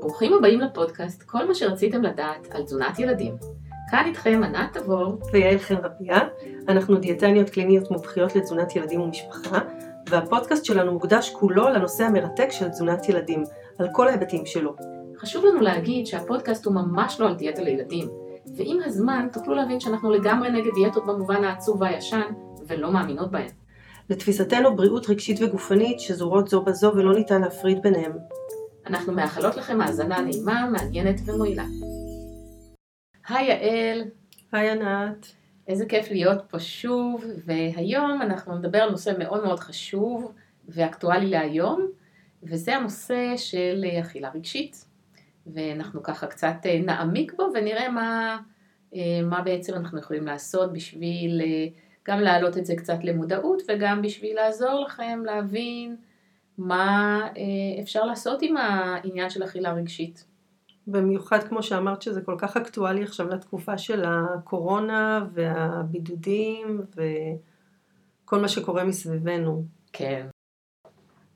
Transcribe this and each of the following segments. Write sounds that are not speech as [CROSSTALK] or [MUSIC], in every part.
ברוכים הבאים לפודקאסט, כל מה שרציתם לדעת על תזונת ילדים. כאן איתכם ענת תבור ויעל חן רביה, אנחנו דיאטניות קליניות מומחיות לתזונת ילדים ומשפחה, והפודקאסט שלנו מוקדש כולו לנושא המרתק של תזונת ילדים, על כל ההיבטים שלו. חשוב לנו להגיד שהפודקאסט הוא ממש לא על דיאטה לילדים, ועם הזמן תוכלו להבין שאנחנו לגמרי נגד דיאטות במובן העצוב והישן, ולא מאמינות בהן. לתפיסתנו בריאות רגשית וגופנית שזורות זו בזו ולא ניתן להפריד ביניהם. אנחנו מאחלות לכם האזנה נעימה, מעניינת ומועילה. היי יעל, היי ענת. איזה כיף להיות פה שוב, והיום אנחנו נדבר על נושא מאוד מאוד חשוב ואקטואלי להיום, וזה הנושא של אכילה רגשית. ואנחנו ככה קצת נעמיק בו ונראה מה, מה בעצם אנחנו יכולים לעשות בשביל גם להעלות את זה קצת למודעות וגם בשביל לעזור לכם להבין מה אפשר לעשות עם העניין של אכילה רגשית. במיוחד כמו שאמרת שזה כל כך אקטואלי עכשיו לתקופה של הקורונה והבידודים וכל מה שקורה מסביבנו. כן.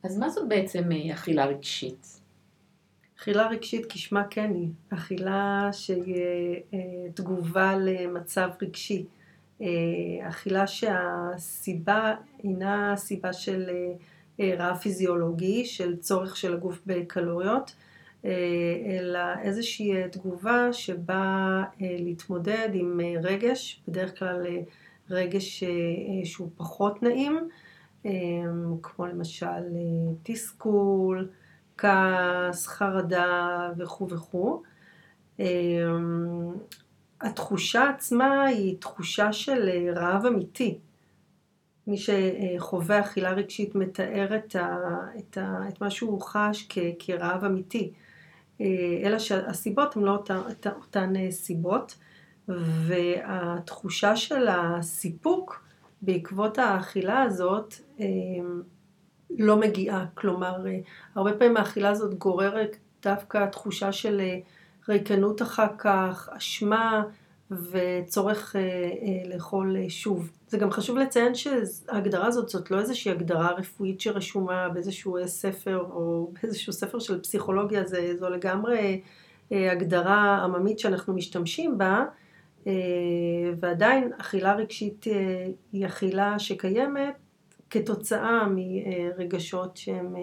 אז מה זאת בעצם אכילה רגשית? אכילה רגשית כשמה כן היא, אכילה שהיא תגובה למצב רגשי. אכילה שהסיבה אינה סיבה של רעב פיזיולוגי, של צורך של הגוף בקלוריות, אלא איזושהי תגובה שבאה להתמודד עם רגש, בדרך כלל רגש שהוא פחות נעים, כמו למשל תסכול, כעס, חרדה וכו' וכו'. התחושה עצמה היא תחושה של רעב אמיתי. מי שחווה אכילה רגשית מתאר את, ה, את, ה, את מה שהוא חש כ, כרעב אמיתי. אלא שהסיבות הן לא אותן, אותן סיבות, והתחושה של הסיפוק בעקבות האכילה הזאת לא מגיעה. כלומר, הרבה פעמים האכילה הזאת גוררת דווקא תחושה של ריקנות אחר כך, אשמה וצורך לאכול שוב. זה גם חשוב לציין שההגדרה הזאת זאת לא איזושהי הגדרה רפואית שרשומה באיזשהו ספר או באיזשהו ספר של פסיכולוגיה, זה, זו לגמרי הגדרה עממית שאנחנו משתמשים בה, ועדיין אכילה רגשית היא אכילה שקיימת כתוצאה מרגשות שהם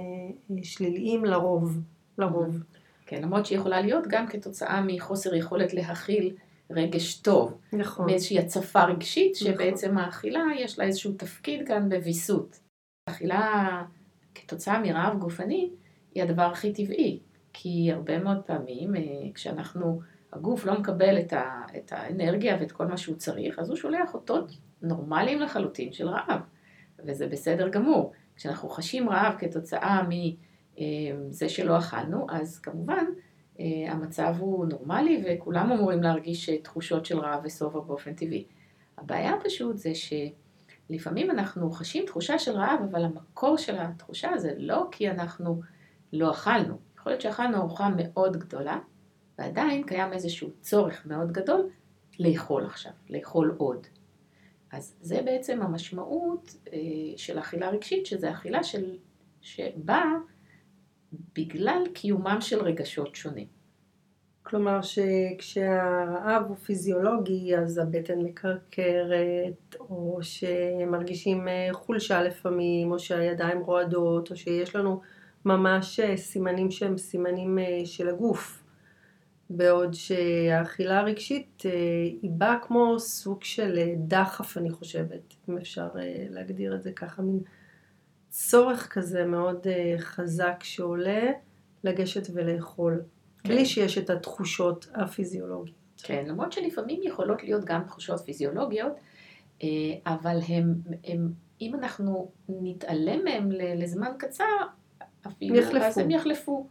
שליליים לרוב, לרוב. כן, למרות שהיא יכולה להיות גם כתוצאה מחוסר יכולת להכיל רגש טוב. נכון. מאיזושהי הצפה רגשית, שבעצם נכון. האכילה יש לה איזשהו תפקיד כאן בוויסות. האכילה כתוצאה מרעב גופני היא הדבר הכי טבעי, כי הרבה מאוד פעמים כשאנחנו, הגוף לא מקבל את, ה, את האנרגיה ואת כל מה שהוא צריך, אז הוא שולח אותות נורמליים לחלוטין של רעב. וזה בסדר גמור. כשאנחנו חשים רעב כתוצאה מזה שלא אכלנו, אז כמובן המצב הוא נורמלי וכולם אמורים להרגיש תחושות של רעב ושובע באופן טבעי. הבעיה פשוט זה שלפעמים אנחנו חשים תחושה של רעב, אבל המקור של התחושה זה לא כי אנחנו לא אכלנו. יכול להיות שאכלנו ארוחה מאוד גדולה, ועדיין קיים איזשהו צורך מאוד גדול לאכול עכשיו, לאכול עוד. אז זה בעצם המשמעות של אכילה רגשית, שזה אכילה של, שבאה בגלל קיומם של רגשות שונים. כלומר שכשהרעב הוא פיזיולוגי אז הבטן מקרקרת, או שמרגישים חולשה לפעמים, או שהידיים רועדות, או שיש לנו ממש סימנים שהם סימנים של הגוף. בעוד שהאכילה הרגשית היא באה כמו סוג של דחף אני חושבת, אם אפשר להגדיר את זה ככה, מין צורך כזה מאוד חזק שעולה לגשת ולאכול, כן. בלי שיש את התחושות הפיזיולוגיות. כן, למרות שלפעמים יכולות להיות גם תחושות פיזיולוגיות, אבל הם, הם, אם אנחנו נתעלם מהם לזמן קצר, אפילו, יחלפו. אז הם יחלפו.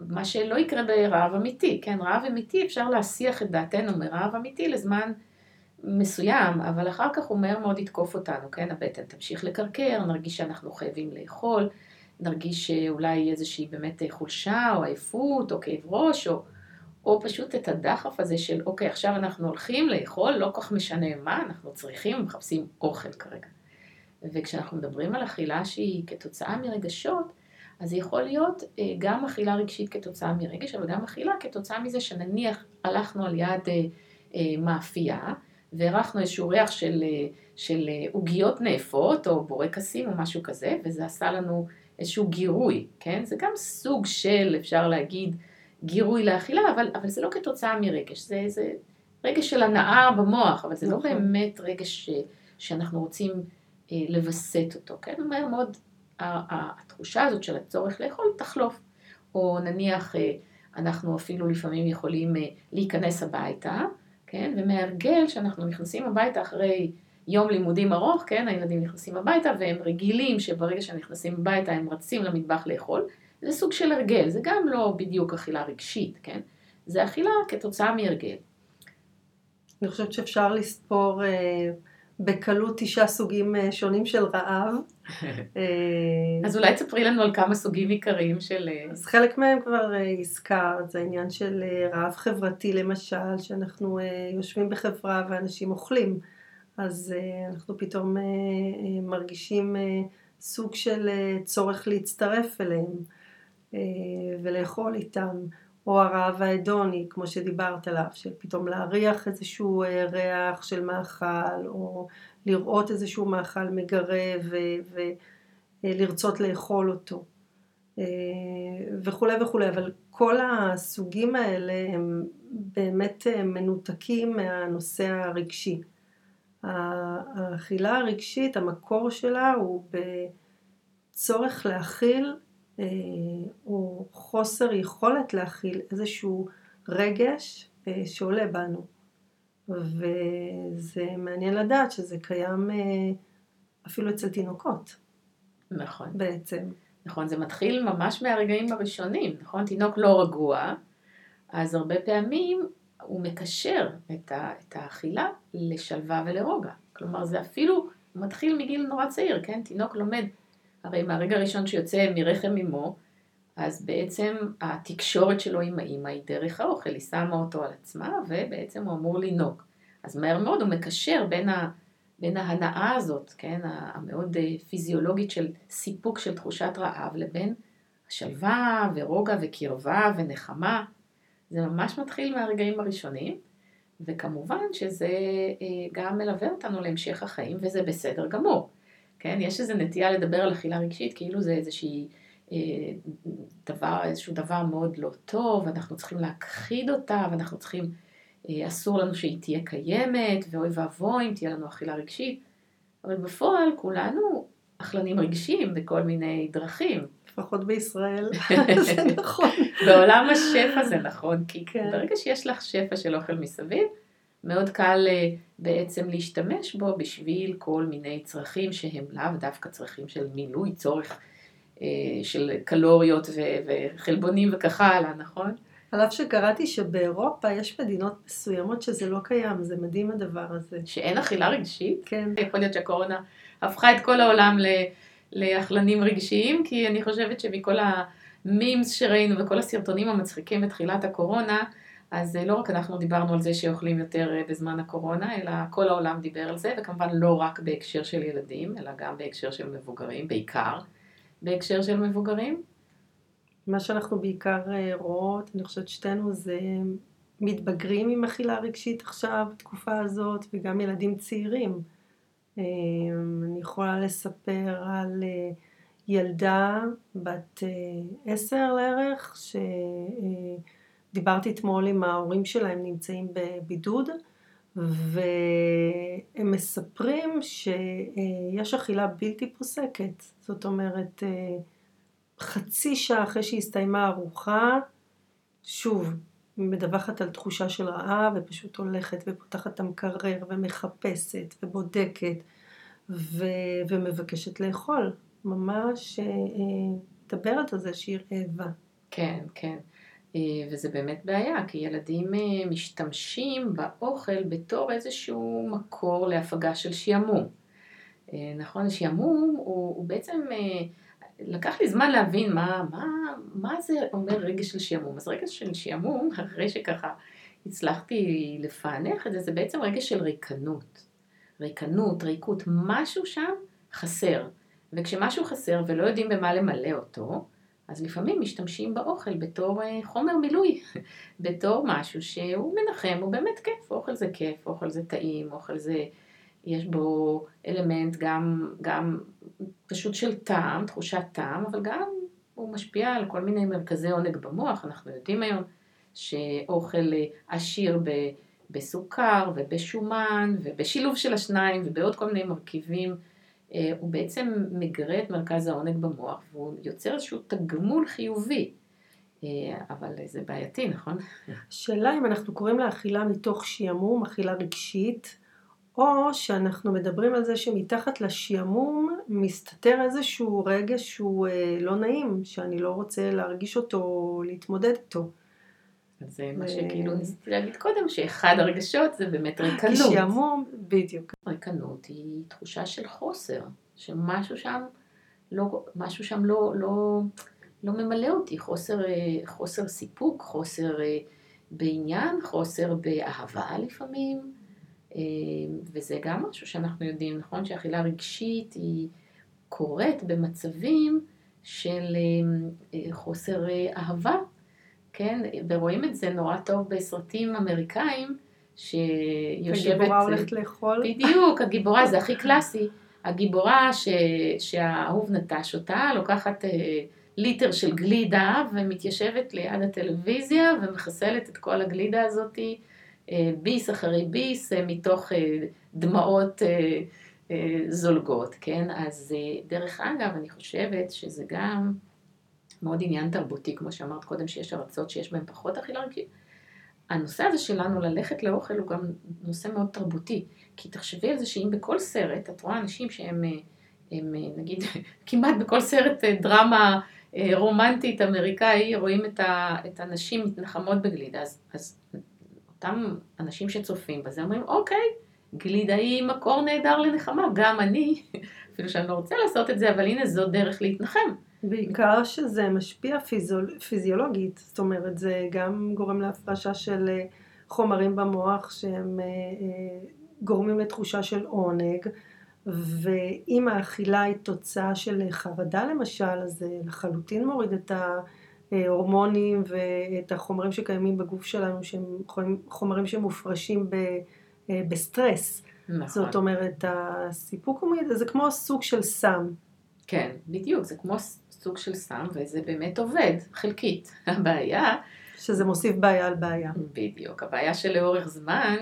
מה שלא יקרה ברעב אמיתי, כן, רעב אמיתי אפשר להסיח את דעתנו מרעב אמיתי לזמן מסוים, אבל אחר כך הוא מהר מאוד יתקוף אותנו, כן, הבטן תמשיך לקרקר, נרגיש שאנחנו חייבים לאכול, נרגיש אולי איזושהי באמת חולשה או עייפות או כאב ראש, או, או פשוט את הדחף הזה של אוקיי, עכשיו אנחנו הולכים לאכול, לא כל כך משנה מה, אנחנו צריכים, מחפשים אוכל כרגע. וכשאנחנו מדברים על אכילה שהיא כתוצאה מרגשות, אז יכול להיות אה, גם אכילה רגשית כתוצאה מרגש, אבל גם אכילה כתוצאה מזה שנניח הלכנו על יד אה, אה, מאפייה, והרחנו איזשהו ריח של, של עוגיות נאפות, או בורקסים או משהו כזה, וזה עשה לנו איזשהו גירוי, כן? זה גם סוג של, אפשר להגיד, גירוי לאכילה, אבל, אבל זה לא כתוצאה מרגש, זה, זה רגש של הנאה במוח, אבל זה לא נכון. לא באמת רגש ש, שאנחנו רוצים אה, לווסת אותו, כן? מהר מאוד התחושה הזאת של הצורך לאכול תחלוף. או נניח אה, אנחנו אפילו לפעמים יכולים אה, להיכנס הביתה, כן? ומהרגל שאנחנו נכנסים הביתה אחרי יום לימודים ארוך, כן? הילדים נכנסים הביתה והם רגילים שברגע שהם נכנסים הביתה הם רצים למטבח לאכול. זה סוג של הרגל, זה גם לא בדיוק אכילה רגשית, כן? זה אכילה כתוצאה מהרגל. אני חושבת שאפשר לספור אה, בקלות תשעה סוגים אה, שונים של רעב. [LAUGHS] אה, אז אולי תספרי לנו על כמה סוגים עיקריים של... אה, אז חלק מהם כבר הזכרת, זה העניין של רעב חברתי למשל, שאנחנו יושבים בחברה ואנשים אוכלים, אז אנחנו פתאום מרגישים סוג של צורך להצטרף אליהם ולאכול איתם. או הרעב ההדוני, כמו שדיברת עליו, של פתאום להריח איזשהו אה, ריח של מאכל, או לראות איזשהו מאכל מגרה ולרצות לאכול אותו, אה, וכולי וכולי, אבל כל הסוגים האלה הם באמת אה, מנותקים מהנושא הרגשי. האכילה הרגשית, המקור שלה הוא בצורך להכיל או אה, חוסר יכולת להכיל איזשהו רגש אה, שעולה בנו. וזה מעניין לדעת שזה קיים אה, אפילו אצל תינוקות. נכון. בעצם. נכון, זה מתחיל ממש מהרגעים הראשונים, נכון? תינוק לא רגוע, אז הרבה פעמים הוא מקשר את, ה, את האכילה לשלווה ולרוגע. כלומר, זה אפילו מתחיל מגיל נורא צעיר, כן? תינוק לומד הרי מהרגע הראשון שיוצא מרחם אמו, אז בעצם התקשורת שלו עם האימא היא דרך האוכל, היא שמה אותו על עצמה ובעצם הוא אמור לנהוג. אז מהר מאוד הוא מקשר בין, ה, בין ההנאה הזאת, כן, המאוד אה, פיזיולוגית של סיפוק של תחושת רעב, לבין שלווה ורוגע וקרבה ונחמה. זה ממש מתחיל מהרגעים הראשונים, וכמובן שזה אה, גם מלווה אותנו להמשך החיים, וזה בסדר גמור. כן? יש איזו נטייה לדבר על אכילה רגשית כאילו זה איזושהי אה, דבר, איזשהו דבר מאוד לא טוב, אנחנו צריכים להכחיד אותה, ואנחנו צריכים, אה, אסור לנו שהיא תהיה קיימת, ואוי ואבוי אם תהיה לנו אכילה רגשית, אבל בפועל כולנו אכלנים רגשיים בכל מיני דרכים. לפחות בישראל, [LAUGHS] זה נכון. בעולם השפע זה נכון, כי כן. ברגע שיש לך שפע של אוכל מסביב, מאוד קל אה, בעצם להשתמש בו בשביל כל מיני צרכים שהם לאו דווקא צרכים של מילוי צורך אה, של קלוריות וחלבונים וכך הלאה, נכון? על אף שקראתי שבאירופה יש מדינות מסוימות שזה לא קיים, זה מדהים הדבר הזה. שאין אכילה רגשית? כן. יכול להיות שהקורונה הפכה את כל העולם לאכלנים רגשיים, כי אני חושבת שמכל המימס שראינו וכל הסרטונים המצחיקים בתחילת הקורונה, אז אה, לא רק אנחנו דיברנו על זה שאוכלים יותר אה, בזמן הקורונה, אלא כל העולם דיבר על זה, וכמובן לא רק בהקשר של ילדים, אלא גם בהקשר של מבוגרים, בעיקר בהקשר של מבוגרים. מה שאנחנו בעיקר אה, רואות, אני חושבת שתינו זה מתבגרים עם אכילה רגשית עכשיו, בתקופה הזאת, וגם ילדים צעירים. אני יכולה לספר על ילדה בת עשר לערך, ש... דיברתי אתמול עם ההורים שלהם נמצאים בבידוד והם מספרים שיש אכילה בלתי פוסקת, זאת אומרת חצי שעה אחרי שהסתיימה הארוחה, שוב, מדווחת על תחושה של רעב ופשוט הולכת ופותחת את המקרר ומחפשת ובודקת ו... ומבקשת לאכול, ממש מדברת על זה שהיא רעבה. כן, כן. אה, וזה באמת בעיה, כי ילדים אה, משתמשים באוכל בתור איזשהו מקור להפגה של שעמום. אה, נכון, שעמום הוא, הוא בעצם, לקח לי זמן להבין מה, מה, מה זה אומר רגש של שעמום. אז רגש של שעמום, אחרי שככה הצלחתי לפענח את זה, זה בעצם רגש של ריקנות. ריקנות, ריקות, משהו שם חסר. וכשמשהו חסר ולא יודעים במה למלא אותו, אז לפעמים משתמשים באוכל בתור אה, חומר מילוי, [LAUGHS] בתור משהו שהוא מנחם, הוא באמת כיף, אוכל זה כיף, אוכל זה טעים, אוכל זה, יש בו אלמנט גם, גם פשוט של טעם, תחושת טעם, אבל גם הוא משפיע על כל מיני מרכזי עונג במוח, אנחנו יודעים היום שאוכל אה, עשיר ב... בסוכר ובשומן ובשילוב של השניים ובעוד כל מיני מרכיבים הוא בעצם מגרה את מרכז העונג במוח והוא יוצר איזשהו תגמול חיובי. אה, אבל זה בעייתי, נכון? שאלה אם אנחנו קוראים לאכילה מתוך שעמום, אכילה רגשית, או שאנחנו מדברים על זה שמתחת לשעמום מסתתר איזשהו רגש שהוא אה, לא נעים, שאני לא רוצה להרגיש אותו, להתמודד איתו. זה מה שכאילו ניסיתי להגיד קודם, שאחד הרגשות זה באמת ריקנות. שעמום, בדיוק. ריקנות היא תחושה של חוסר, שמשהו שם לא, משהו שם לא, לא, לא ממלא אותי, חוסר, חוסר סיפוק, חוסר אה, בעניין, חוסר באהבה לפעמים, אה, וזה גם משהו שאנחנו יודעים, נכון? שאכילה רגשית היא קורית במצבים של אה, חוסר אהבה. כן, ורואים את זה נורא טוב בסרטים אמריקאים, שיושבת... הגיבורה הולכת לאכול. בדיוק, הגיבורה, זה הכי [LAUGHS] קלאסי. הגיבורה ש... שהאהוב נטש אותה, לוקחת אה, ליטר של גלידה ומתיישבת ליד הטלוויזיה ומחסלת את כל הגלידה הזאתי, אה, ביס אחרי ביס, אה, מתוך אה, דמעות אה, אה, זולגות, כן? אז אה, דרך אגב, אני חושבת שזה גם... מאוד עניין תרבותי, כמו שאמרת קודם, שיש ארצות שיש בהן פחות אכילה רגשית. הנושא הזה שלנו ללכת לאוכל הוא גם נושא מאוד תרבותי. כי תחשבי על זה שאם בכל סרט, את רואה אנשים שהם, אה, הם, אה, נגיד, [LAUGHS] כמעט בכל סרט אה, דרמה רומנטית אמריקאי, רואים את, ה, את הנשים מתנחמות בגלידה, אז, אז אותם אנשים שצופים בזה אומרים, אוקיי, גלידה היא מקור נהדר לנחמה, גם אני, [LAUGHS] אפילו שאני לא רוצה לעשות את זה, אבל הנה זו דרך להתנחם. בעיקר שזה משפיע פיזיול, פיזיולוגית, זאת אומרת זה גם גורם להפרשה של אה, חומרים במוח שהם אה, אה, גורמים לתחושה של עונג ואם האכילה היא תוצאה של חרדה למשל אז זה לחלוטין מוריד את ההורמונים ואת החומרים שקיימים בגוף שלנו שהם חומרים שמופרשים בסטרס. נכון. זאת אומרת הסיפוק הוא, זה כמו סוג של סם. כן, בדיוק, זה כמו סוג של סם, וזה באמת עובד, חלקית. [LAUGHS] הבעיה... שזה מוסיף בעיה על בעיה. בדיוק. הבעיה שלאורך זמן,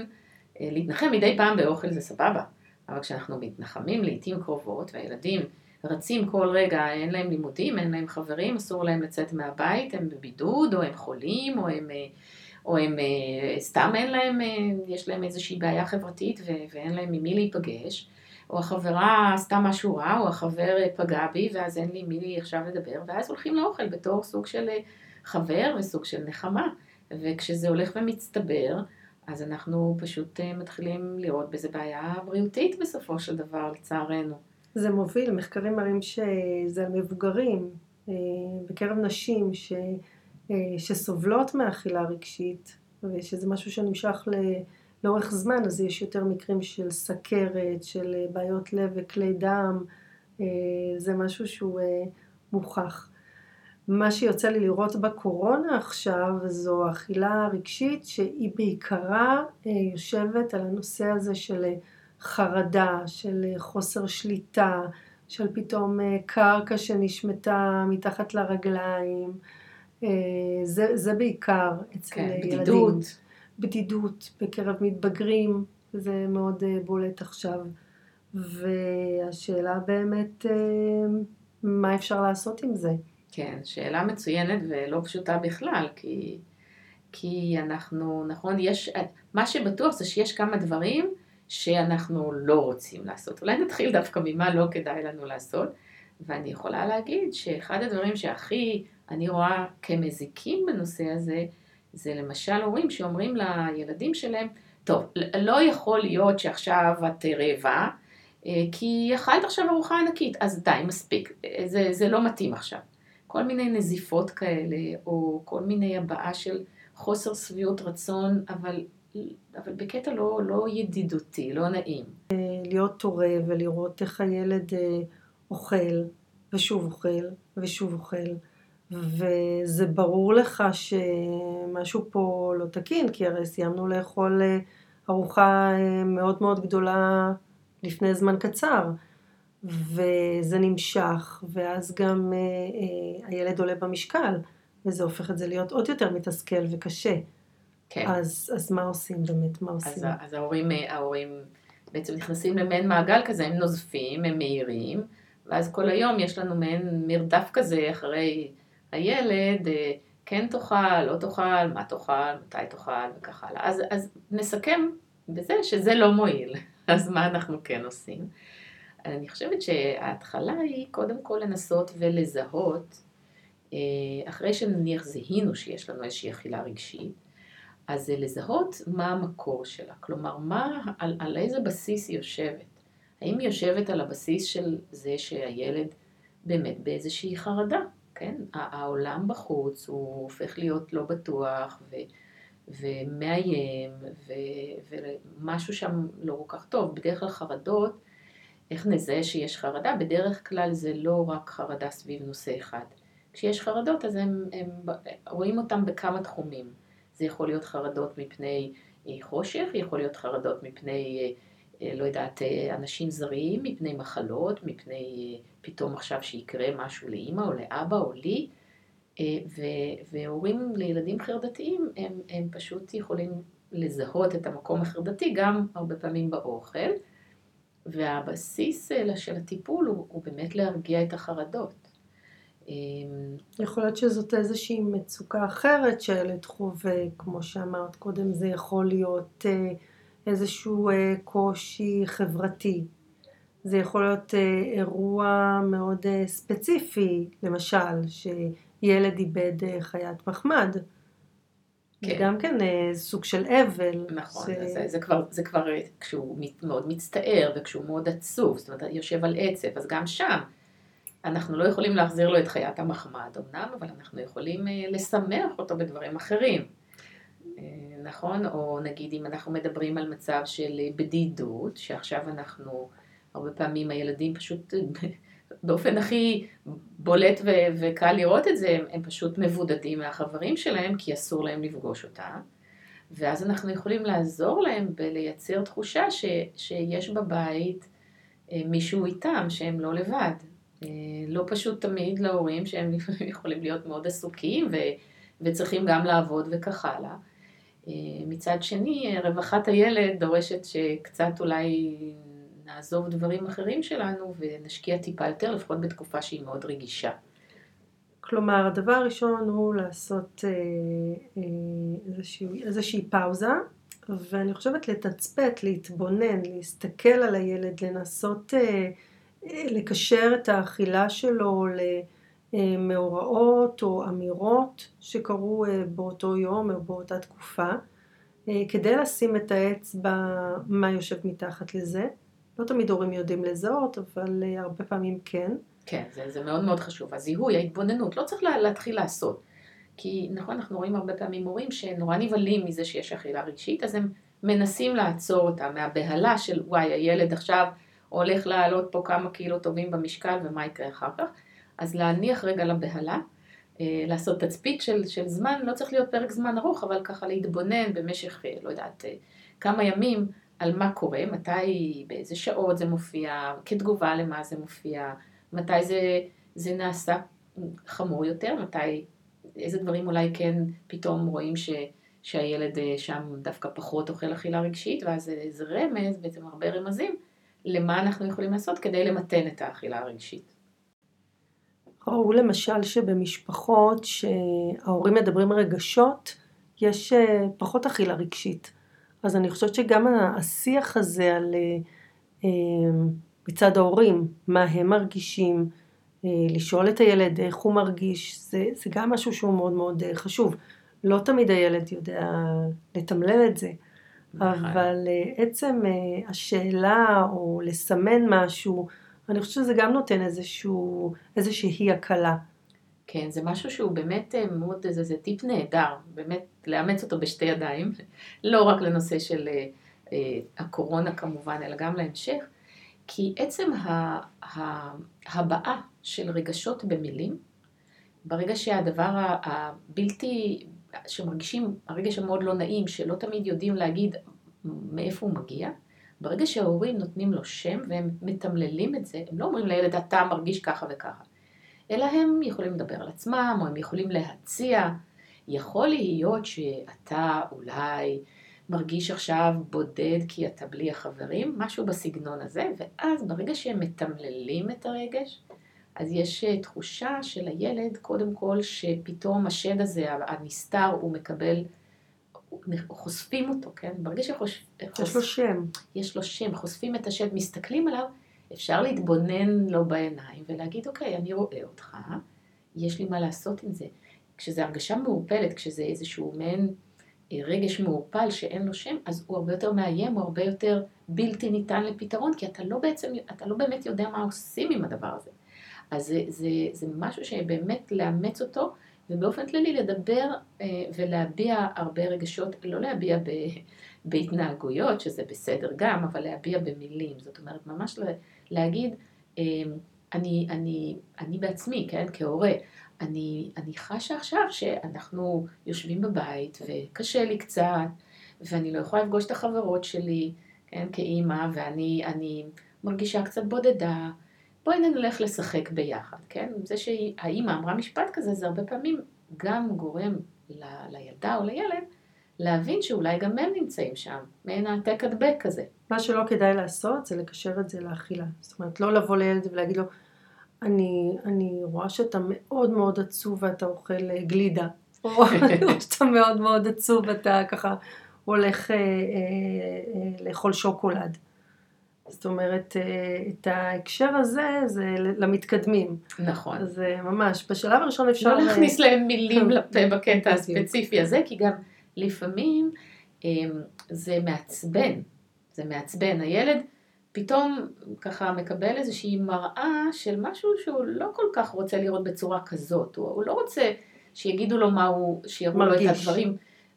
אה, להתנחם מדי פעם באוכל זה סבבה. אבל כשאנחנו מתנחמים לעיתים קרובות, והילדים רצים כל רגע, אין להם לימודים, אין להם חברים, אסור להם לצאת מהבית, הם בבידוד, או הם חולים, או הם... אה, או הם אה, סתם אין להם, יש להם איזושהי בעיה חברתית ואין להם עם מי להיפגש, או החברה עשתה משהו רע, או החבר פגע בי, ואז אין לי מי לי עכשיו לדבר, ואז הולכים לאוכל בתור סוג של אה, חבר וסוג של נחמה. וכשזה הולך ומצטבר, אז אנחנו פשוט אה, מתחילים לראות בזה בעיה בריאותית בסופו של דבר, לצערנו. זה מוביל, מחקרים מראים שזה על מבוגרים, אה, בקרב נשים ש, שסובלות מאכילה רגשית, ושזה משהו שנמשך ל... לאורך זמן, אז יש יותר מקרים של סכרת, של אה, בעיות לב וכלי דם, אה, זה משהו שהוא אה, מוכח. מה שיוצא לי לראות בקורונה עכשיו זו אכילה רגשית שהיא בעיקרה יושבת על הנושא הזה של חרדה, של חוסר שליטה, של פתאום קרקע שנשמטה מתחת לרגליים. זה, זה בעיקר אצל כן, ילדים. בדידות. בדידות בקרב מתבגרים, זה מאוד אה, בולט עכשיו. והשאלה באמת, אה, מה אפשר לעשות עם זה? כן, שאלה מצוינת ולא פשוטה בכלל, כי, כי אנחנו, נכון, יש, מה שבטוח זה שיש כמה דברים שאנחנו לא רוצים לעשות. אולי נתחיל דווקא ממה לא כדאי לנו לעשות, ואני יכולה להגיד שאחד הדברים שהכי אני רואה כמזיקים בנושא הזה, זה למשל הורים שאומרים לילדים שלהם, טוב, לא יכול להיות שעכשיו את רעבה, אה, כי אכלת עכשיו ארוחה ענקית, אז די, מספיק, זה, זה לא מתאים עכשיו. כל מיני נזיפות כאלה, או כל מיני הבעה של חוסר שביעות רצון, אבל אבל בקטע לא, לא ידידותי, לא נעים. להיות הורה ולראות איך הילד אה, אוכל, ושוב אוכל, ושוב אוכל, וזה ברור לך שמשהו פה לא תקין, כי הרי סיימנו לאכול אה, ארוחה אה, מאוד מאוד גדולה לפני זמן קצר, וזה נמשך, ואז גם הילד עולה במשקל, וזה הופך את זה להיות עוד יותר מתסכל וקשה. כן. אז, אז מה עושים באמת? מה עושים? אז, אז ההורים, ההורים בעצם נכנסים למעין מעגל כזה, הם נוזפים, הם מהירים, ואז כל היום יש לנו מעין מרדף כזה אחרי הילד, אה, כן תאכל, לא תאכל, מה תאכל, מתי תאכל וכך הלאה. אז, אז נסכם בזה שזה לא מועיל, [LAUGHS] אז מה אנחנו כן עושים? אני חושבת שההתחלה היא קודם כל לנסות ולזהות, אה, אחרי שנניח זיהינו שיש לנו איזושהי אכילה רגשית, אז זה לזהות מה המקור שלה, כלומר, מה, על, על איזה בסיס היא יושבת. האם היא יושבת על הבסיס של זה שהילד באמת באיזושהי חרדה, כן? העולם בחוץ הוא הופך להיות לא בטוח ו, ומאיים ו, ומשהו שם לא כל כך טוב. בדרך כלל חרדות, איך נזהה שיש חרדה? בדרך כלל זה לא רק חרדה סביב נושא אחד. כשיש חרדות אז הם, הם רואים אותם בכמה תחומים. זה יכול להיות חרדות מפני אה, חושך, יכול להיות חרדות מפני, אה, לא יודעת, אנשים זרים, מפני מחלות, מפני פתאום עכשיו שיקרה משהו לאימא או לאבא או לי. והורים לילדים חרדתיים, הם, הם פשוט יכולים לזהות את המקום החרדתי גם הרבה פעמים באוכל. והבסיס של הטיפול הוא, הוא באמת להרגיע את החרדות. אמ, יכול להיות שזאת איזושהי מצוקה אחרת שהילד חווה, כמו שאמרת קודם, זה יכול להיות אה, איזשהו אה, קושי חברתי. זה יכול להיות אה, אירוע מאוד ספציפי, למשל, שילד איבד חיית מחמד. כן. גם כן סוג של אבל. נכון, ש... זה, זה, כבר, זה כבר כשהוא מאוד מצטער וכשהוא מאוד עצוב, זאת אומרת, יושב על עצב, אז גם שם אנחנו לא יכולים להחזיר לו את חיית המחמד אמנם, אבל אנחנו יכולים אה, לשמח אותו בדברים אחרים. אה, נכון? או נגיד אם אנחנו מדברים על מצב של אה, בדידות, שעכשיו אנחנו, הרבה פעמים הילדים פשוט [LAUGHS] באופן הכי בולט ו- וקל לראות את זה, הם, הם פשוט מבודדים מהחברים שלהם כי אסור להם לפגוש אותם. ואז אנחנו יכולים לעזור להם בלייצר תחושה ש- שיש בבית מישהו איתם, שהם לא לבד. אה, לא פשוט תמיד להורים שהם לפעמים [LAUGHS] יכולים להיות מאוד עסוקים ו, וצריכים גם לעבוד וכך הלאה. אה, מצד שני, רווחת הילד דורשת שקצת אולי נעזוב דברים אחרים שלנו ונשקיע טיפה יותר, לפחות בתקופה שהיא מאוד רגישה. כלומר, הדבר הראשון הוא לעשות אה, אה, איזושהי, איזושהי פאוזה, ואני חושבת לתצפת, להתבונן, להסתכל על הילד, לנסות אה, לקשר את האכילה שלו למאורעות או אמירות שקרו אה, באותו יום או באותה תקופה, אה, כדי לשים את האצבע מה יושב מתחת לזה. לא תמיד הורים יודעים לזהות, אבל אה, הרבה פעמים כן. כן, זה, זה מאוד מאוד חשוב. הזיהוי, ההתבוננות, לא צריך לה, להתחיל לעשות. כי נכון, אנחנו רואים הרבה פעמים הורים שנורא נבהלים מזה שיש אכילה רגשית, אז הם מנסים לעצור אותה מהבהלה של וואי, הילד עכשיו הולך לעלות פה כמה קילו טובים במשקל ומה יקרה אחר כך. אז להניח רגע לבהלה, אה, לעשות תצפית של, של זמן, לא צריך להיות פרק זמן ארוך, אבל ככה להתבונן במשך, אה, לא יודעת, אה, כמה ימים על מה קורה, מתי, באיזה שעות זה מופיע, כתגובה למה זה מופיע, מתי זה, זה נעשה חמור יותר, מתי, איזה דברים אולי כן פתאום רואים ש, שהילד שם דווקא פחות אוכל אכילה רגשית, ואז זה רמז, בעצם הרבה רמזים, למה אנחנו יכולים לעשות כדי למתן את האכילה הרגשית. ראו למשל שבמשפחות שההורים מדברים רגשות, יש אה, פחות אכילה רגשית. אז אני חושבת שגם השיח הזה על אה, מצד ההורים, מה הם מרגישים, אה, לשאול את הילד איך הוא מרגיש, זה, זה גם משהו שהוא מאוד מאוד חשוב. לא תמיד הילד יודע לתמלל את זה. נכון. אבל אה, עצם אה, השאלה או לסמן משהו, אני חושבת שזה גם נותן איזשהו, איזושהי הקלה. כן, זה משהו שהוא באמת אה, מאוד, זה, זה טיפ נהדר, באמת לאמץ אותו בשתי ידיים, [LAUGHS] לא רק לנושא של אה, אה, הקורונה כמובן, אלא גם להמשך, כי עצם ההבעה של רגשות במילים, ברגע שהדבר הבלתי, שמרגישים, הרגש המאוד לא נעים, שלא תמיד יודעים להגיד מאיפה הוא מגיע, ברגע שההורים נותנים לו שם והם מתמללים את זה, הם לא אומרים לילד אתה מרגיש ככה וככה, אלא הם יכולים לדבר על עצמם, או הם יכולים להציע. יכול להיות שאתה אולי מרגיש עכשיו בודד כי אתה בלי החברים, משהו בסגנון הזה, ואז ברגע שהם מתמללים את הרגש, אז יש אה, תחושה של הילד, קודם כל, שפתאום השד הזה, הנסתר, הוא מקבל, חושפים אותו, כן? ברגע שחושפים... יש לו שם. יש לו שם, חושפים את השד, מסתכלים עליו, אפשר להתבונן לו בעיניים ולהגיד, אוקיי, אני רואה אותך, יש לי מה לעשות עם זה. כשזו הרגשה מעורפלת, כשזה איזשהו מעין אה, רגש מעורפל שאין לו שם, אז הוא הרבה יותר מאיים, הוא הרבה יותר בלתי ניתן לפתרון, כי אתה לא בעצם, אתה לא באמת יודע מה עושים עם הדבר הזה. אז זה, זה, זה משהו שבאמת לאמץ אותו, ובאופן כללי לדבר אה, ולהביע הרבה רגשות, לא להביע ב, בהתנהגויות, שזה בסדר גם, אבל להביע במילים. זאת אומרת, ממש להגיד, אה, אני, אני, אני בעצמי, כן, כהורה, אני, אני חשה עכשיו שאנחנו יושבים בבית וקשה לי קצת, ואני לא יכולה לפגוש את החברות שלי, כן, כאימא, ואני מרגישה קצת בודדה. בואי נלך לשחק ביחד, כן? זה שהאימא אמרה משפט כזה, זה הרבה פעמים גם גורם ל, לילדה או לילד להבין שאולי גם הם נמצאים שם, מעין העתק הדבק כזה. מה שלא כדאי לעשות זה לקשר את זה לאכילה. זאת אומרת, לא לבוא לילד ולהגיד לו, אני, אני רואה שאתה מאוד מאוד עצוב ואתה אוכל אה, גלידה. או [LAUGHS] שאתה מאוד מאוד עצוב ואתה ככה הולך אה, אה, אה, לאכול שוקולד. זאת אומרת, אה, את ההקשר הזה זה למתקדמים. נכון. אז אה, ממש, בשלב הראשון אפשר... לא להכניס להם מילים [LAUGHS] לפה בקטע הספציפי הזה, כי גם לפעמים אמ, זה מעצבן. זה מעצבן. הילד פתאום ככה מקבל איזושהי מראה של משהו שהוא לא כל כך רוצה לראות בצורה כזאת. הוא, הוא לא רוצה שיגידו לו מה הוא, שיראו לו את הדברים.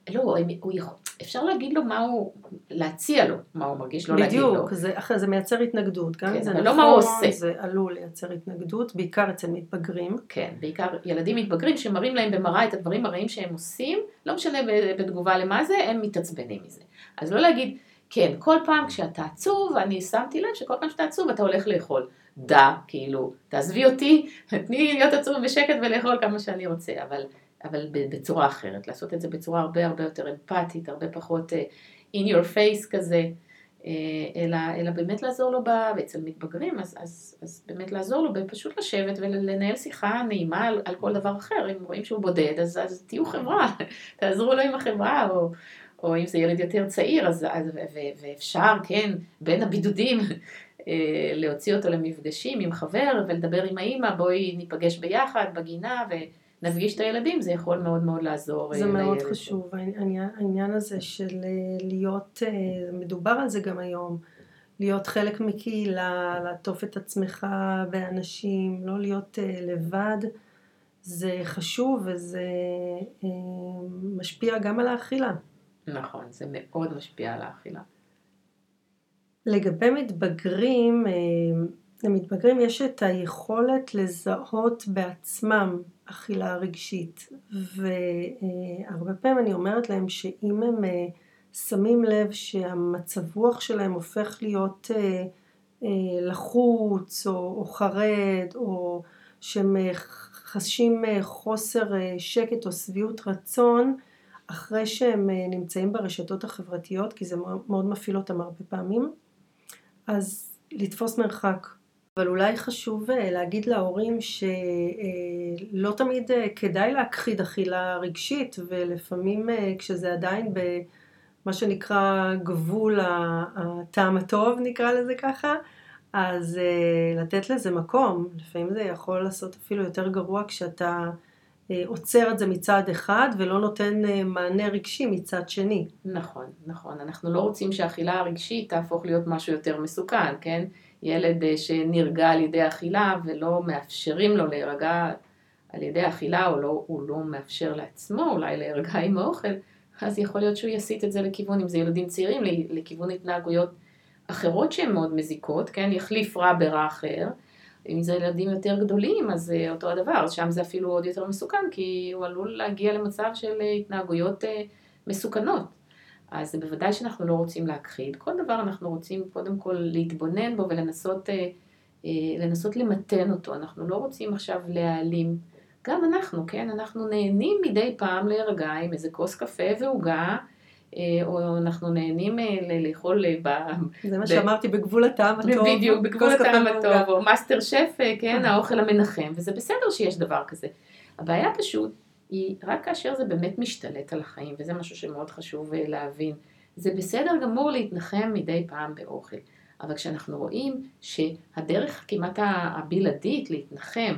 לא, הוא יכול, אפשר להגיד לו מה הוא, להציע לו מה הוא מרגיש, לא להגיד לו. בדיוק, זה, זה מייצר התנגדות, גם אם כן, זה נכון, לא מה הוא עושה. זה עלול לייצר התנגדות, בעיקר אצל מתבגרים. כן, בעיקר ילדים מתבגרים שמראים להם במראה את הדברים הרעים שהם עושים, לא משנה בתגובה למה זה, הם מתעצבנים מזה. אז לא להגיד, כן, כל פעם כשאתה עצוב, אני שמתי לב שכל פעם שאתה עצוב אתה הולך לאכול. דה, כאילו, תעזבי אותי, תני להיות עצוב בשקט ולאכול כמה שאני רוצה, אבל אבל בצורה אחרת, לעשות את זה בצורה הרבה הרבה יותר אמפתית, הרבה פחות uh, in your face כזה, uh, אלא, אלא באמת לעזור לו, ב, ואצל מתבגרים, אז, אז, אז באמת לעזור לו בפשוט לשבת ולנהל שיחה נעימה על, על כל דבר אחר, אם רואים שהוא בודד, אז, אז תהיו חברה, [LAUGHS] תעזרו לו עם החברה, או, או אם זה ילד יותר צעיר, אז, אז ו, ו, ואפשר, כן, בין הבידודים, [LAUGHS] אה, להוציא אותו למפגשים עם חבר ולדבר עם האימא, בואי ניפגש ביחד בגינה, ו... נפגיש את הילדים, זה יכול מאוד מאוד לעזור זה לילד. מאוד חשוב, העניין, העניין הזה של אה, להיות, אה, מדובר על זה גם היום, להיות חלק מקהילה, לעטוף את עצמך באנשים, לא להיות אה, לבד, זה חשוב וזה משפיע גם על האכילה. נכון, זה מאוד משפיע על האכילה. לגבי מתבגרים, למתבגרים יש את היכולת לזהות בעצמם אכילה רגשית. והרבה פעמים אני אומרת להם שאם הם אה, שמים לב שהמצב רוח שלהם הופך להיות אה, אה, לחוץ או, או חרד או שהם חשים חוסר שקט או שביעות רצון אחרי שהם נמצאים ברשתות החברתיות כי זה מאוד מפעיל אותם הרבה פעמים אז לתפוס מרחק אבל אולי חשוב אה, להגיד להורים שלא אה, תמיד אה, כדאי להכחיד אכילה רגשית ולפעמים כשזה עדיין במה שנקרא גבול הטעם הטוב נקרא לזה ככה אז לתת לזה מקום, לפעמים זה יכול לעשות אפילו יותר גרוע כשאתה עוצר את זה מצד אחד ולא נותן מענה רגשי מצד שני. נכון, נכון. אנחנו לא רוצים שהאכילה הרגשית תהפוך להיות משהו יותר מסוכן, כן? ילד אה, שנרגע על ידי אכילה ולא מאפשרים לו להירגע, על ידי אכילה או לא, הוא לא מאפשר לעצמו אולי להירגע עם האוכל, אז יכול להיות שהוא יסיט את זה לכיוון, אם זה ילדים צעירים, לכיוון התנהגויות אחרות שהן מאוד מזיקות, כן, יחליף רע ברע אחר. אם זה ילדים יותר גדולים, אז זה אותו הדבר, שם זה אפילו עוד יותר מסוכן, כי הוא עלול להגיע למצב של התנהגויות אה, מסוכנות. אז בוודאי שאנחנו לא רוצים להכחיד. כל דבר אנחנו רוצים קודם כל להתבונן בו ולנסות אה, אה, לנסות למתן אותו. אנחנו לא רוצים עכשיו להעלים. גם אנחנו, כן? אנחנו נהנים מדי פעם להירגע עם איזה כוס קפה ועוגה. אה, או אנחנו נהנים לאכול ב... זה מה שאמרתי, בגבול הטעם הטוב. בדיוק, בגבול הטעם הטוב, או מאסטר שף, כן, האוכל המנחם, וזה בסדר שיש דבר כזה. הבעיה פשוט היא רק כאשר זה באמת משתלט על החיים, וזה משהו שמאוד חשוב להבין. זה בסדר גמור להתנחם מדי פעם באוכל, אבל כשאנחנו רואים שהדרך כמעט הבלעדית להתנחם,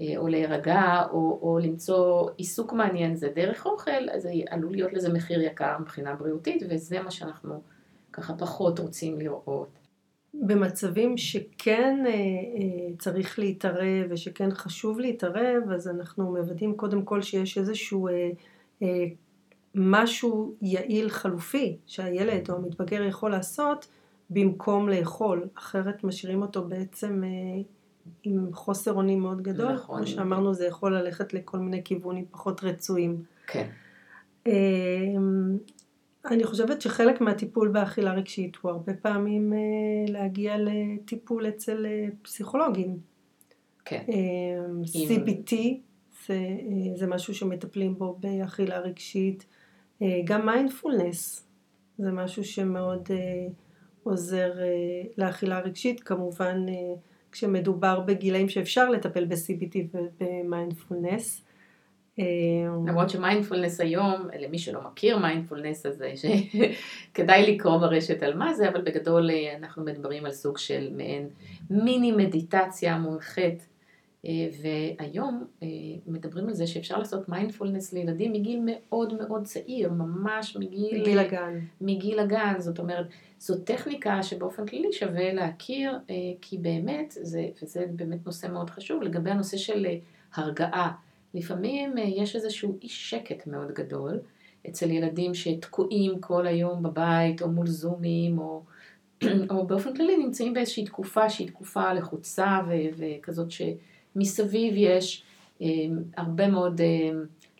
אה, או להירגע, או, או למצוא עיסוק מעניין, זה דרך אוכל, אז עלול להיות לזה מחיר יקר מבחינה בריאותית, וזה מה שאנחנו ככה פחות רוצים לראות. במצבים שכן אה, אה, צריך להתערב ושכן חשוב להתערב, אז אנחנו מוודאים קודם כל שיש איזשהו משהו יעיל חלופי שהילד או המתבגר יכול לעשות במקום לאכול, אחרת משאירים אותו בעצם עם חוסר אונים מאוד גדול. נכון. כמו שאמרנו, זה יכול ללכת לכל מיני כיוונים פחות רצויים. כן. אמ, אני חושבת שחלק מהטיפול באכילה רגשית הוא הרבה פעמים אה, להגיע לטיפול אצל אה, פסיכולוגים. כן. אמ, CBT זה, אה, זה משהו שמטפלים בו באכילה רגשית. גם מיינדפולנס זה משהו שמאוד עוזר לאכילה רגשית. כמובן כשמדובר בגילאים שאפשר לטפל ב-CBT ובמיינדפולנס. אה, למרות שמיינדפולנס היום, למי שלא מכיר מיינדפולנס הזה, שכדאי [LAUGHS] לקרוא ברשת על מה זה, אבל בגדול אה, אנחנו מדברים על סוג של מעין מיני מדיטציה מונחית אה, והיום אה, מדברים על זה שאפשר לעשות מיינדפולנס לילדים מגיל מאוד מאוד צעיר, ממש מגיל... מגיל הגן. מגיל הגן, זאת אומרת, זו טכניקה שבאופן כללי שווה להכיר, אה, כי באמת, זה, וזה באמת נושא מאוד חשוב, לגבי הנושא של הרגעה. לפעמים יש איזשהו אי שקט מאוד גדול אצל ילדים שתקועים כל היום בבית, או מול זומים, או... [CLEARS THROAT] או באופן כללי נמצאים באיזושהי תקופה שהיא תקופה לחוצה וכזאת ש... מסביב יש אה, הרבה מאוד אה,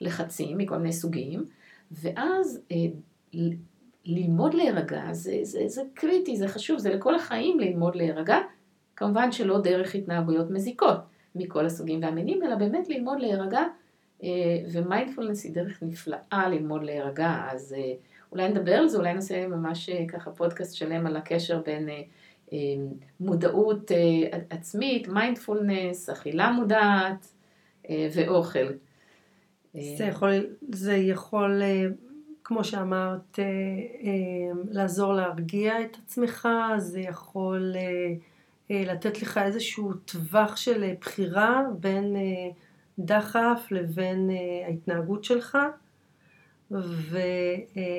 לחצים מכל מיני סוגים, ואז אה, ללמוד להירגע זה, זה, זה קריטי, זה חשוב, זה לכל החיים ללמוד להירגע, כמובן שלא דרך התנהגויות מזיקות מכל הסוגים והמינים, אלא באמת ללמוד להירגע, ומיינדפולנס היא דרך נפלאה ללמוד להירגע, אז אולי נדבר על זה, אולי נעשה ממש ככה פודקאסט שלם על הקשר בין מודעות אה, עצמית, מיינדפולנס, אכילה מודעת אה, ואוכל. זה יכול, זה יכול, אה, כמו שאמרת, לעזור להרגיע את עצמך, זה יכול לתת לך איזשהו טווח של בחירה בין דחף לבין ההתנהגות שלך. ו...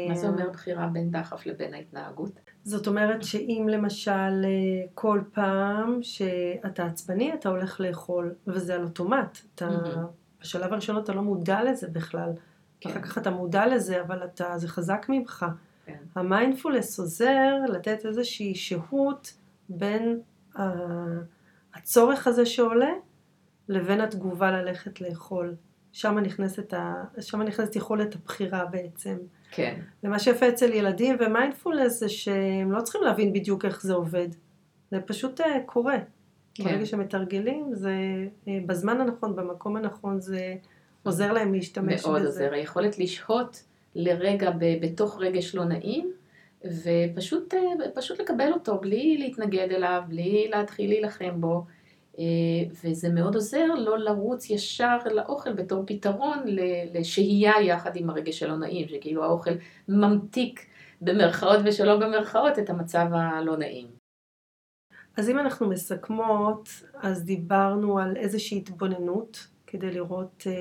מה זה אומר בחירה בין דחף לבין ההתנהגות? זאת אומרת שאם למשל אה, כל פעם שאתה עצבני אתה הולך לאכול, וזה על אוטומט, אתה, mm-hmm. בשלב הראשון אתה לא מודע לזה בכלל, כן. אחר כך אתה מודע לזה, אבל אתה, זה חזק ממך. כן. המיינדפולנס עוזר לתת איזושהי שהות בין הצורך הזה שעולה לבין התגובה ללכת לאכול. שם נכנסת, ה... שם נכנסת יכולת הבחירה בעצם. כן. ומה שיפה אצל ילדים ומיינדפולנס זה שהם לא צריכים להבין בדיוק איך זה עובד. זה פשוט uh, קורה. כן. ברגע שמתרגלים, זה uh, בזמן הנכון, במקום הנכון, זה עוזר להם להשתמש מאוד בזה. מאוד עוזר. היכולת לשהות לרגע ב- בתוך רגש לא נעים, ופשוט uh, לקבל אותו בלי להתנגד אליו, בלי להתחיל להילחם בו. אה, וזה מאוד עוזר לא לרוץ ישר לאוכל בתור פתרון לשהייה יחד עם הרגש שלא נעים, שכאילו האוכל ממתיק במרכאות ושלא במרכאות את המצב הלא נעים. אז אם אנחנו מסכמות, אז דיברנו על איזושהי התבוננות כדי לראות אה,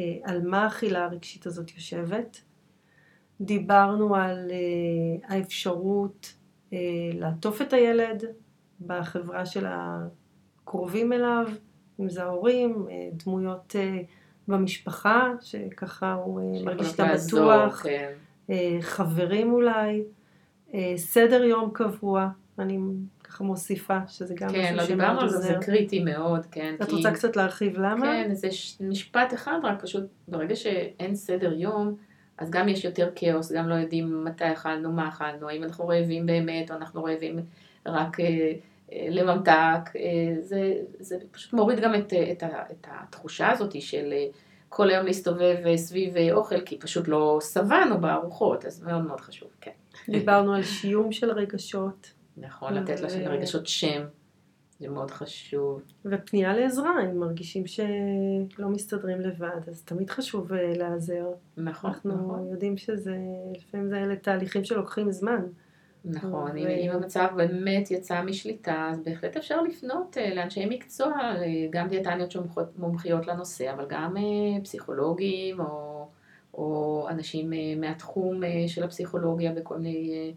אה, על מה האכילה הרגשית הזאת יושבת. דיברנו על אה, האפשרות אה, לעטוף את הילד בחברה של ה... קרובים אליו, אם זה ההורים, אה, דמויות במשפחה, שככה הוא מרגיש את הבטוח, כן. חברים אולי, סדר יום קבוע, אני ככה מוסיפה שזה גם כן, לא משהו דיברנו שמאוד על זה, זה עוזר. קריטי מאוד, כן. את כי- רוצה קצת להרחיב למה? כן, זה ש- משפט אחד, רק פשוט ברגע שאין סדר יום, אז גם יש יותר כאוס, גם לא יודעים מתי אכלנו, מה אכלנו, האם אנחנו רעבים באמת, או אנחנו רעבים רק אה, אה, לממתק. אה, זה, זה פשוט מוריד גם את, אה, את, את התחושה הזאת של אה, כל היום להסתובב אה, סביב אוכל, כי פשוט לא שבענו בארוחות, אז מאוד מאוד חשוב, כן. דיברנו על שיום של רגשות נכון, לתת לרגשות שם, זה מאוד חשוב. ופנייה לעזרה, אם מרגישים שלא מסתדרים לבד, אז תמיד חשוב אה, להיעזר. נכון, אנחנו נכון. יודעים שזה, לפעמים זה אלה תהליכים שלוקחים זמן. נכון, ו- אם, אם המצב באמת יצא משליטה, אז בהחלט אפשר לפנות אה, לאנשי מקצוע, אה, גם דיאטניות שמומחיות מומחיות לנושא, אבל גם פסיכולוגים או, או אנשים מהתחום של הפסיכולוגיה וכל מיני,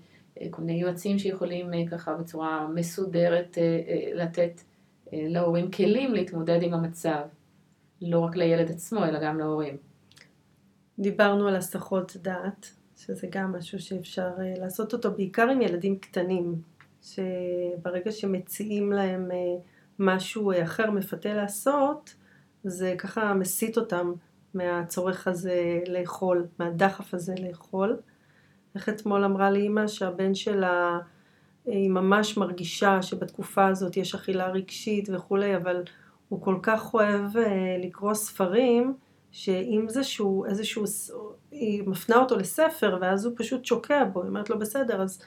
כל מיני יועצים שיכולים אה, ככה בצורה מסודרת אה, אה, לתת להורים כלים להתמודד עם המצב, לא רק לילד עצמו, אלא גם להורים. דיברנו על הסחות דעת, שזה גם משהו שאפשר לעשות אותו בעיקר עם ילדים קטנים, שברגע שמציעים להם משהו אחר מפתה לעשות, זה ככה מסיט אותם מהצורך הזה לאכול, מהדחף הזה לאכול. איך אתמול אמרה לי אימא שהבן שלה, היא ממש מרגישה שבתקופה הזאת יש אכילה רגשית וכולי, אבל הוא כל כך אוהב אה, לקרוא ספרים, שאם זה שהוא איזשהו, היא מפנה אותו לספר ואז הוא פשוט שוקע בו, היא אומרת לו בסדר אז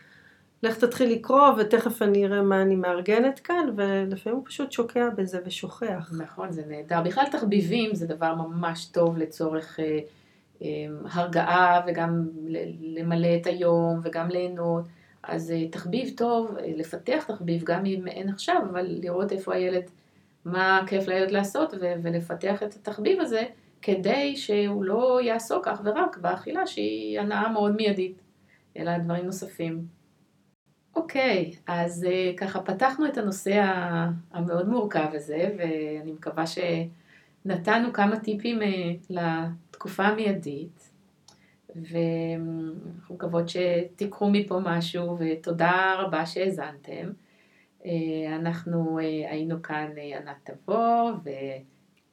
לך תתחיל לקרוא ותכף אני אראה מה אני מארגנת כאן ולפעמים הוא פשוט שוקע בזה ושוכח. נכון, זה נהדר. בכלל תחביבים זה דבר ממש טוב לצורך אה, הרגעה וגם למלא את היום וגם ליהנות. אז אה, תחביב טוב, אה, לפתח תחביב גם אם אין עכשיו, אבל לראות איפה הילד, מה כיף לילד לעשות ו- ולפתח את התחביב הזה כדי שהוא לא יעסוק אך ורק באכילה שהיא הנאה מאוד מיידית, אלא דברים נוספים. אוקיי, אז אה, ככה פתחנו את הנושא המאוד מורכב הזה, ואני מקווה שנתנו כמה טיפים לתקופה המיידית, ואנחנו מקוות שתיקחו מפה משהו, ותודה רבה שהאזנתם. אה, אנחנו אה, היינו כאן אה, ענת תבור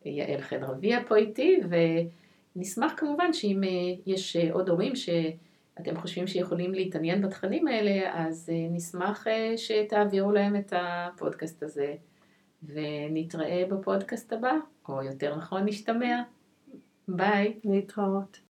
ויעל חן רביע פה איתי, ונשמח כמובן שאם יש עוד הורים ש... אתם חושבים שיכולים להתעניין בתכנים האלה, אז נשמח שתעבירו להם את הפודקאסט הזה, ונתראה בפודקאסט הבא, או יותר נכון נשתמע. ביי. להתראות.